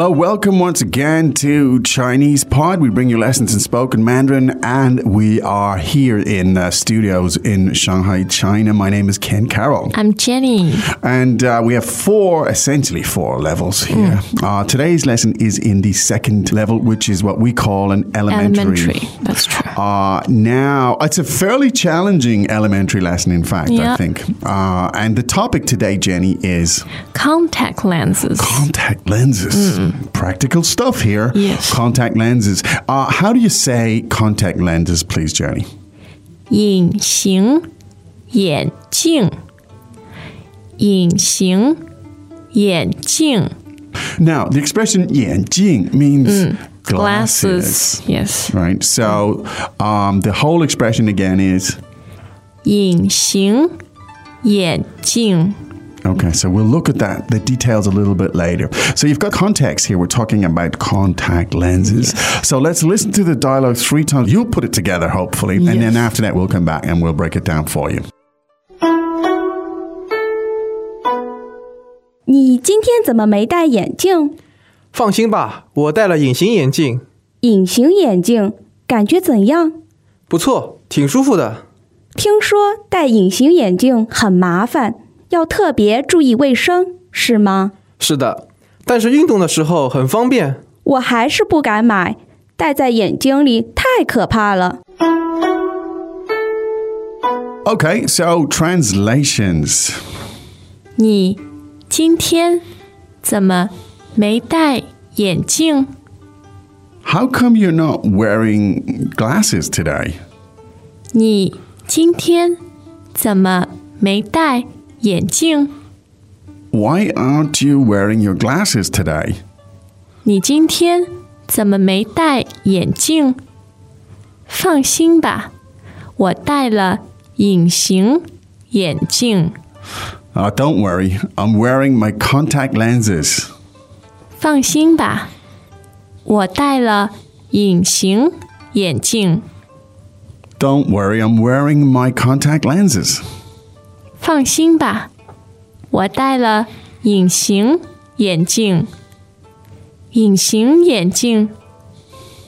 Hello, welcome once again to Chinese Pod. We bring you lessons in spoken Mandarin, and we are here in uh, studios in Shanghai, China. My name is Ken Carroll. I'm Jenny. And uh, we have four, essentially four levels here. Uh, today's lesson is in the second level, which is what we call an elementary. Elementary. That's true. Uh, now, it's a fairly challenging elementary lesson, in fact, I think. Uh, and the topic today, Jenny, is Contact lenses. contact lenses Practical stuff here. Yes. Contact lenses. Uh, how do you say contact lenses, please, Jenny? 隐形眼镜。隐形眼镜 Now, the expression 眼镜 means glasses. glasses. Yes. Right. So um, the whole expression again is 隐形眼镜。 okay. So we'll look at that, the details a little bit later. So you've got context here. We're talking about contact lenses. So let's listen to the dialogue three times. You'll put it together, hopefully, and then Yes. after that, we'll come back and we'll break it down for you. 你今天怎么没戴眼镜？放心吧，我戴了隐形眼镜，隐形眼镜感觉怎样？不错，挺舒服的。听说戴隐形眼镜很麻烦， 要特别注意卫生，是吗？是的，但是运动的时候很方便。我还是不敢买，戴在眼睛里太可怕了。 Okay. So translations. 你今天怎么没戴眼镜？ How come you're not wearing glasses today? 你今天怎么没戴眼镜？ Why aren't you wearing your glasses today? 你今天怎么没戴眼镜？放心吧，我戴了隐形眼镜。 Uh, don't worry, I'm wearing my contact lenses. 放心吧，我戴了隐形眼镜。 Don't worry, I'm wearing my contact lenses. 放心吧，我戴了隐形眼镜。隐形眼镜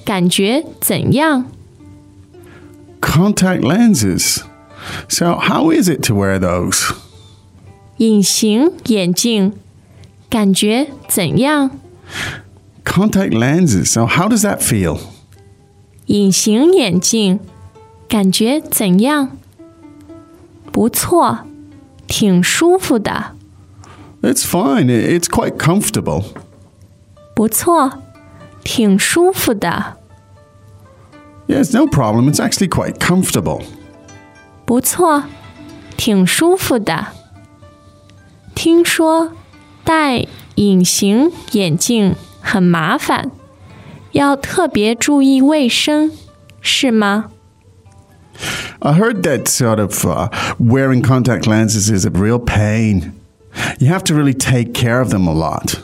感觉怎样？ Contact lenses. So, how is it to wear those? 隐形眼镜感觉怎样？ Contact lenses. So, how does that feel? 隐形眼镜感觉怎样？不错， 挺舒服的。 It's fine, i- it's quite comfortable. 不错，挺舒服的。 Yes, no problem, it's actually quite comfortable. 不错，挺舒服的。听说戴隐形眼镜很麻烦，要特别注意卫生，是吗？ I heard that sort of uh, wearing contact lenses is a real pain. You have to really take care of them a lot.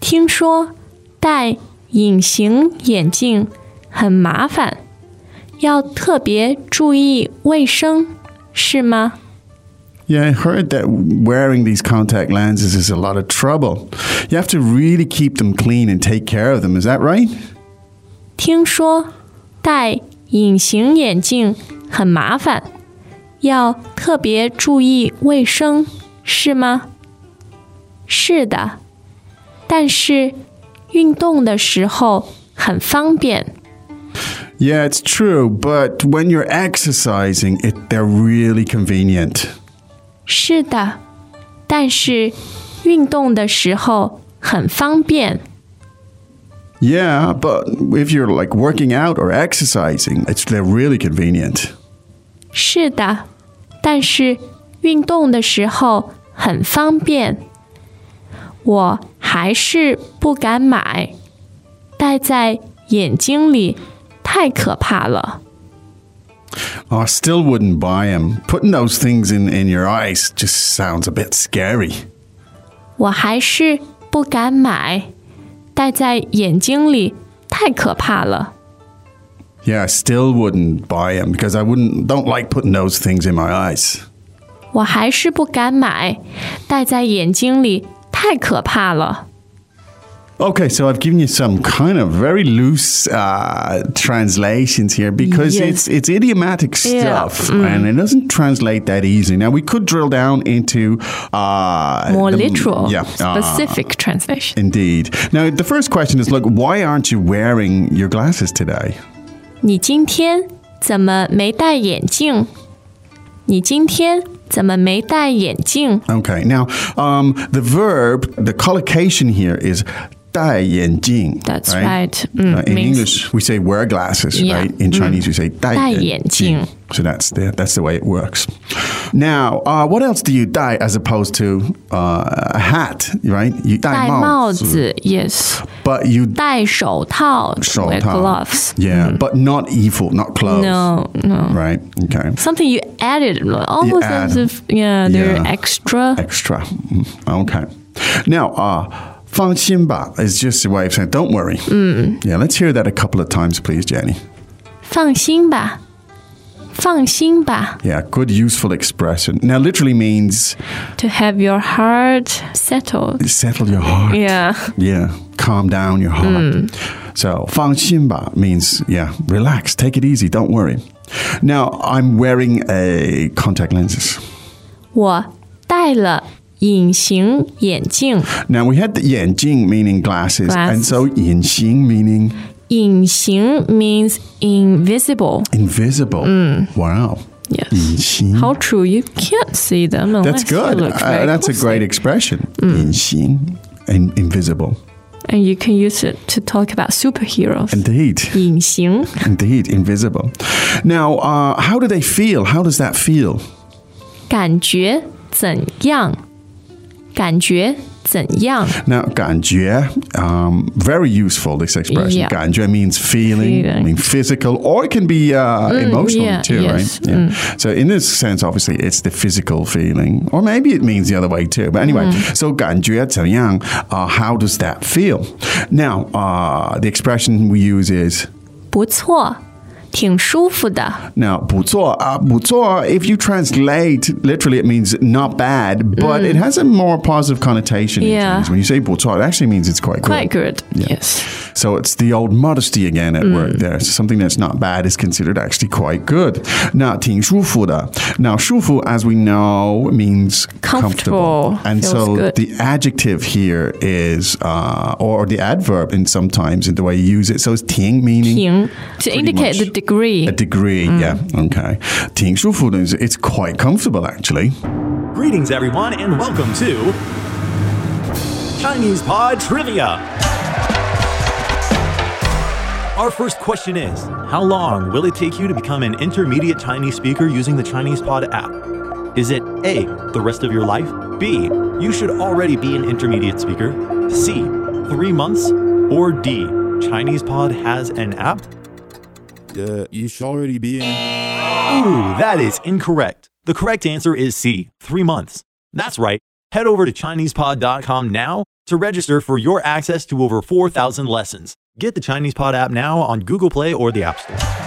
听说戴隐形眼镜很麻烦，要特别注意卫生，是吗？ Yeah, I heard that wearing these contact lenses is a lot of trouble. You have to really keep them clean and take care of them. Is that right? 听说戴 隐形眼镜很麻烦，要特别注意卫生，是吗？是的，但是运动的时候很方便。Yeah, it's true, but when you're exercising, it, they're really convenient. 是的，但是运动的时候很方便。Yeah, but if you're like working out or exercising, it's they're really convenient. 是的，但是运动的时候很方便。我还是不敢买，戴在眼睛里太可怕了。 I still wouldn't buy them. Putting those things in, in your eyes just sounds a bit scary. 我还是不敢买， 戴在眼睛里太可怕了。Yeah, I still wouldn't buy them because I wouldn't don't like putting those things in my eyes. 我还是不敢买，戴在眼睛里太可怕了。Okay, so I've given you some kind of very loose uh, translations here because Yes. it's it's idiomatic Yeah, stuff and it doesn't translate that easy. Now we could drill down into uh, More the- literal, yeah, uh, specific translation. indeed. Now the first question is, look, why aren't you wearing your glasses today? 你今天怎么没戴眼镜？你今天怎么没戴眼镜？ Okay, now um, the verb, the collocation here is 戴眼镜. That's right. Mm, Uh, in means- English, we say wear glasses, Yeah. right? In Chinese, we say 戴戴眼眼镜。 镜. So that's the, that's the way it works. Now, uh, what else do you 戴 as opposed to uh, a hat, right? You 戴戴帽帽子，yes。 but you 戴手套手 wear 套 gloves. Yeah, but not evil, not clothes. No, no. Right? Okay. Something you added, almost add. as if yeah, they're Yeah. extra. Extra. Mm, Okay. Now, uh, 放心吧 is just a way of saying don't worry. Yeah, let's hear that a couple of times, please, Jenny. 放心吧，放心吧。 Yeah, good, useful expression. Now, literally means To have your heart settled. settle your heart. Yeah. Yeah, calm down your heart. So, 放心吧 means, yeah, relax, take it easy, don't worry. Now, I'm wearing a contact lenses. 我戴了 隐形眼镜， Now, we had the 眼镜 meaning glasses, and Glasses. so 眼镜 meaning 隐形 means invisible. invisible. Wow. Yes. 隐形 How true! You can't see them. That's unless you good. look Uh, very that's a closely. great expression. 隐形 and invisible. And you can use it to talk about superheroes. Indeed. 隐形 Indeed, invisible. Now, uh, how do they feel? How does that feel? 感觉怎样？ 感觉怎样？ Now, 感觉, um, very useful, this expression. Yeah. 感觉 means feeling, Feeling. I mean physical, or it can be uh, emotional yeah, too, yes, right? Yeah. So, in this sense, obviously, it's the physical feeling, or maybe it means the other way too. But anyway, so 感觉怎样, uh, how does that feel? Now, uh, the expression we use is 不错， 挺舒服的。 Now, 不错, uh, 不错, if you translate, literally it means not bad, but it has a more positive connotation. in Mm. Yeah. Chinese. When you say 不错, it actually means it's quite, Quite good. good. Yes. So it's the old modesty again at Mm. work there. So something that's not bad is considered actually quite good. Now, 挺舒服的. Now, 舒服, as we know, means comfortable. Comfortable. And Feels so good. the adjective here is, uh, or the adverb in sometimes in the way you use it. So it's 挺 meaning 挺 to Pretty indicate much. the degree. a degree, yeah, okay. 挺舒服的 is it's quite comfortable actually. Greetings, everyone, and welcome to Chinese Pod Trivia. Our first question is How long will it take you to become an intermediate Chinese speaker using the Chinese Pod app? Is it A, the rest of your life? B, you should already be an intermediate speaker? C, three months? Or D, Chinese Pod has an app? uh, you should already be in. Ooh, that is incorrect. The correct answer is C, three months. That's right. Head over to ChinesePod.com now to register for your access to over 4,000 lessons. Get the ChinesePod app now on Google Play or the App Store.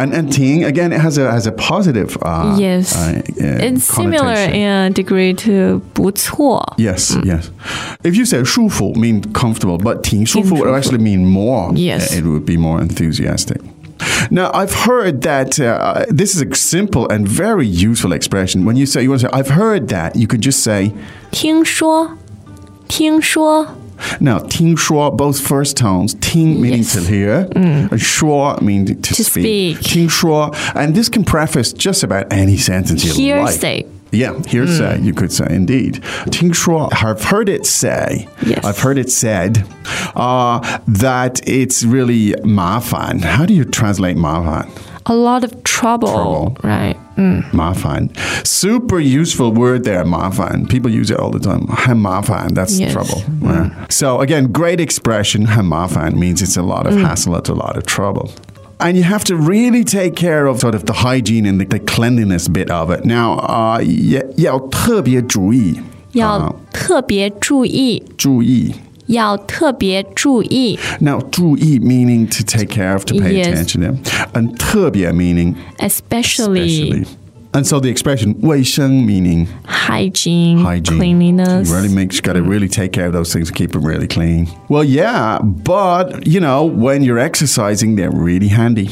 And and 挺 again it has a has a positive uh, Yes. uh, uh, It's similar connotation. in degree to 不错。 Yes, yes. If you say 舒服 mean comfortable, but 挺舒服 would 挺舒服。 actually mean more. Yes. It would be more enthusiastic. Now, I've heard that uh, this is a simple and very useful expression. When you say, you want to say, I've heard that, you could just say, 听说，听说 now, 听说, both first tones, 听 meaning Yes. to hear, and 说 meaning to, To speak. speak. 听说, and this can preface just about any sentence you Hearsay. like. Yeah, hearsay, you could say, indeed. 听说, I've heard it say, Yes. I've heard it said, uh, that it's really 麻烦. How do you translate 麻烦? a lot of trouble, Trouble. right? 麻烦. Super useful word there, 麻烦. People use it all the time. 很麻烦. That's Yes. trouble. Yeah. So again, great expression. 很麻烦 means it's a lot of hassle, it's a lot of trouble. and you have to really take care of sort of the hygiene and the, the cleanliness bit of it. Now, uh, 也要特别注意，要特别注意，注意。 要特别注意。 Now, 注意 meaning to take care of, to pay Yes. attention to, and 特别 meaning especially, especially. And so the expression 卫生 meaning hygiene, hygiene. cleanliness. You really make got to really take care of those things and keep them really clean. Well, yeah, but you know, when you're exercising, they're really handy.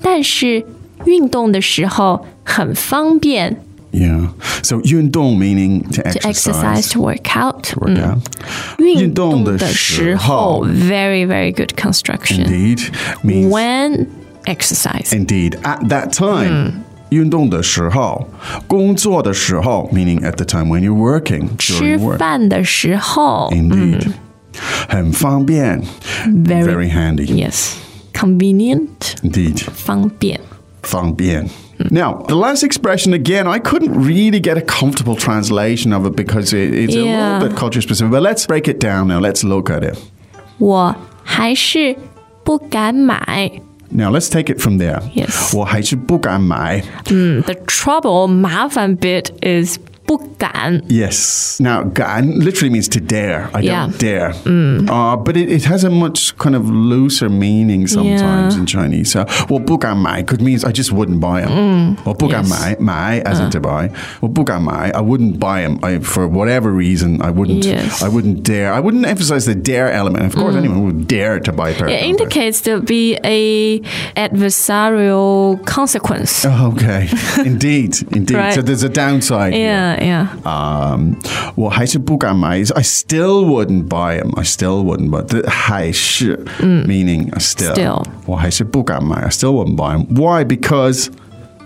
但是运动的时候很方便 Yeah. So 运动 meaning to to exercise. exercise to work out. work 嗯 out. 运动的运动的时时候候 very very good construction. Indeed means When exercise. indeed at that time. Hmm. 运动的时候，工作的时候 meaning at the time when you're working 吃 during work. 饭的时候 Indeed. 很方便 very, very handy. yes convenient Indeed. 方便。方便. Now, the last expression again, I couldn't really get a comfortable translation of it because it, it's a Yeah. little bit culture specific. But let's break it down now. Let's look at it. 我还是不敢买。 Now, let's take it from there. Yes. 我还是不敢买. The trouble 麻烦 bit is 不敢。 Yes. Now, 敢 literally means to dare. I Yeah. don't dare. Uh, but it, it has a much kind of looser meaning sometimes Yeah. in Chinese. So, 我不敢买 could means I just wouldn't buy them. 我不敢买,买 as in to buy. 我不敢买 I wouldn't buy them. I, for whatever reason, I wouldn't. Yes. I wouldn't dare. I wouldn't emphasize the dare element. Of course, anyone would dare to buy a pair. It of Converse. indicates to be a adversarial consequence. Oh, okay. Indeed. Indeed. Right. So there's a downside. here. Yeah, yeah. Um, well, 还是不敢买 is I still wouldn't buy them. I still wouldn't. But the 还是 meaning I still. Still. 我还是不敢买 I still wouldn't buy them. Why? Because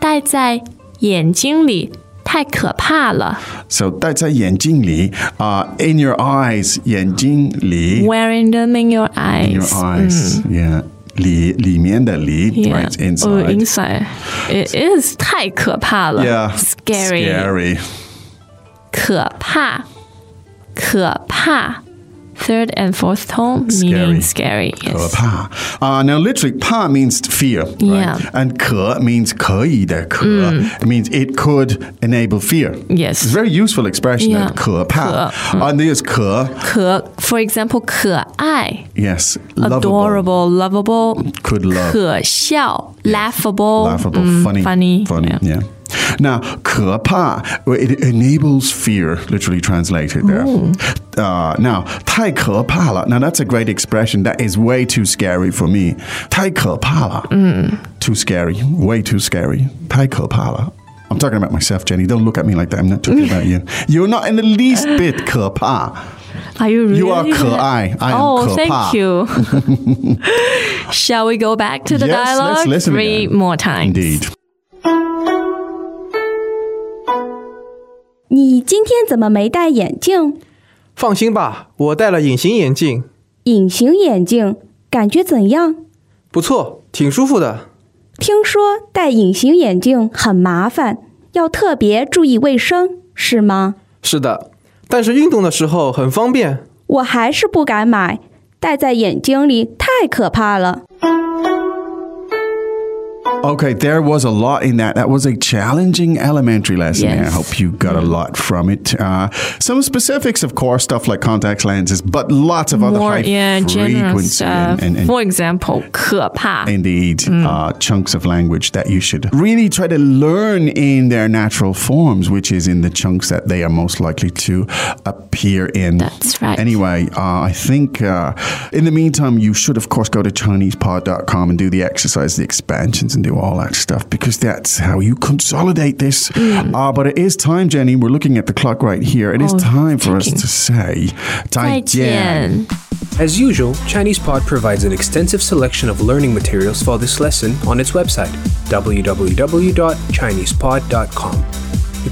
戴在眼睛里太可怕了。 so 戴在眼睛里 uh, in your eyes 眼睛里 Wearing them in your eyes. in your eyes. Yeah. 里里面的里 Yeah. right inside. Oh, inside. It is 太可怕了。 yeah. Scary. Scary. 可怕，可怕。Third and fourth tone Scary. meaning scary. Yes. 可怕. Uh, now, literally, 怕 means fear. Right? Yeah. And 可 means 可以的,可 It means it could enable fear. Yes. It's a very useful expression. Yeah. that 可怕. And there's 可, 可，for example，可爱 yes, lovable. adorable, lovable, Could love. 可笑，laughable, Laughable, mm, funny. funny, Funny, yeah. yeah. Now, 可怕, well, it enables fear, literally translated there. Uh, now, 太可怕了. Now, that's a great expression. That is way too scary for me. 太可怕了. Too scary. Way too scary. 太可怕了. I'm talking about myself, Jenny. Don't look at me like that. I'm not talking about you. You're not in the least bit 可怕. Are you really? You are 可爱. I am Oh, 可怕. thank you. Shall we go back to the Yes, dialogue let's listen three again. more times? Indeed. 你今天怎么没戴眼镜？放心吧，我戴了隐形眼镜，隐形眼镜感觉怎样？不错，挺舒服的。听说戴隐形眼镜很麻烦，要特别注意卫生，是吗？是的，但是运动的时候很方便。我还是不敢买，戴在眼睛里太可怕了。Okay, there was a lot in that. That was a challenging elementary lesson. Yes. I hope you got a lot from it. Uh, some specifics, of course, stuff like contact lenses, but lots of other More high yeah, frequency stuff. and, and, and For example, 可怕 indeed uh, chunks of language that you should really try to learn in their natural forms, which is in the chunks that they are most likely to appear in. That's right. Anyway, uh, I think uh, in the meantime, you should, of course, go to ChinesePod.com and do the exercise, the expansions, and do all that stuff because that's how you consolidate this. Mm. Uh, but it is time, Jenny. We're looking at the clock right here. It is Oh, time for us to say 再见。As usual, ChinesePod provides an extensive selection of learning materials for this lesson on its website, www.chinesepod.com.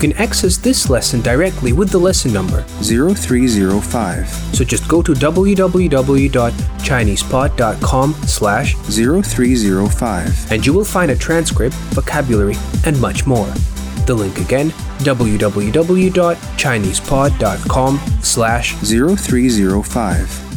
You can access this lesson directly with the lesson number, 0305 so just go to www.chinesepod.com slash 0305 and you will find a transcript, vocabulary, and much more. The link again, www.chinesepod.com slash 0305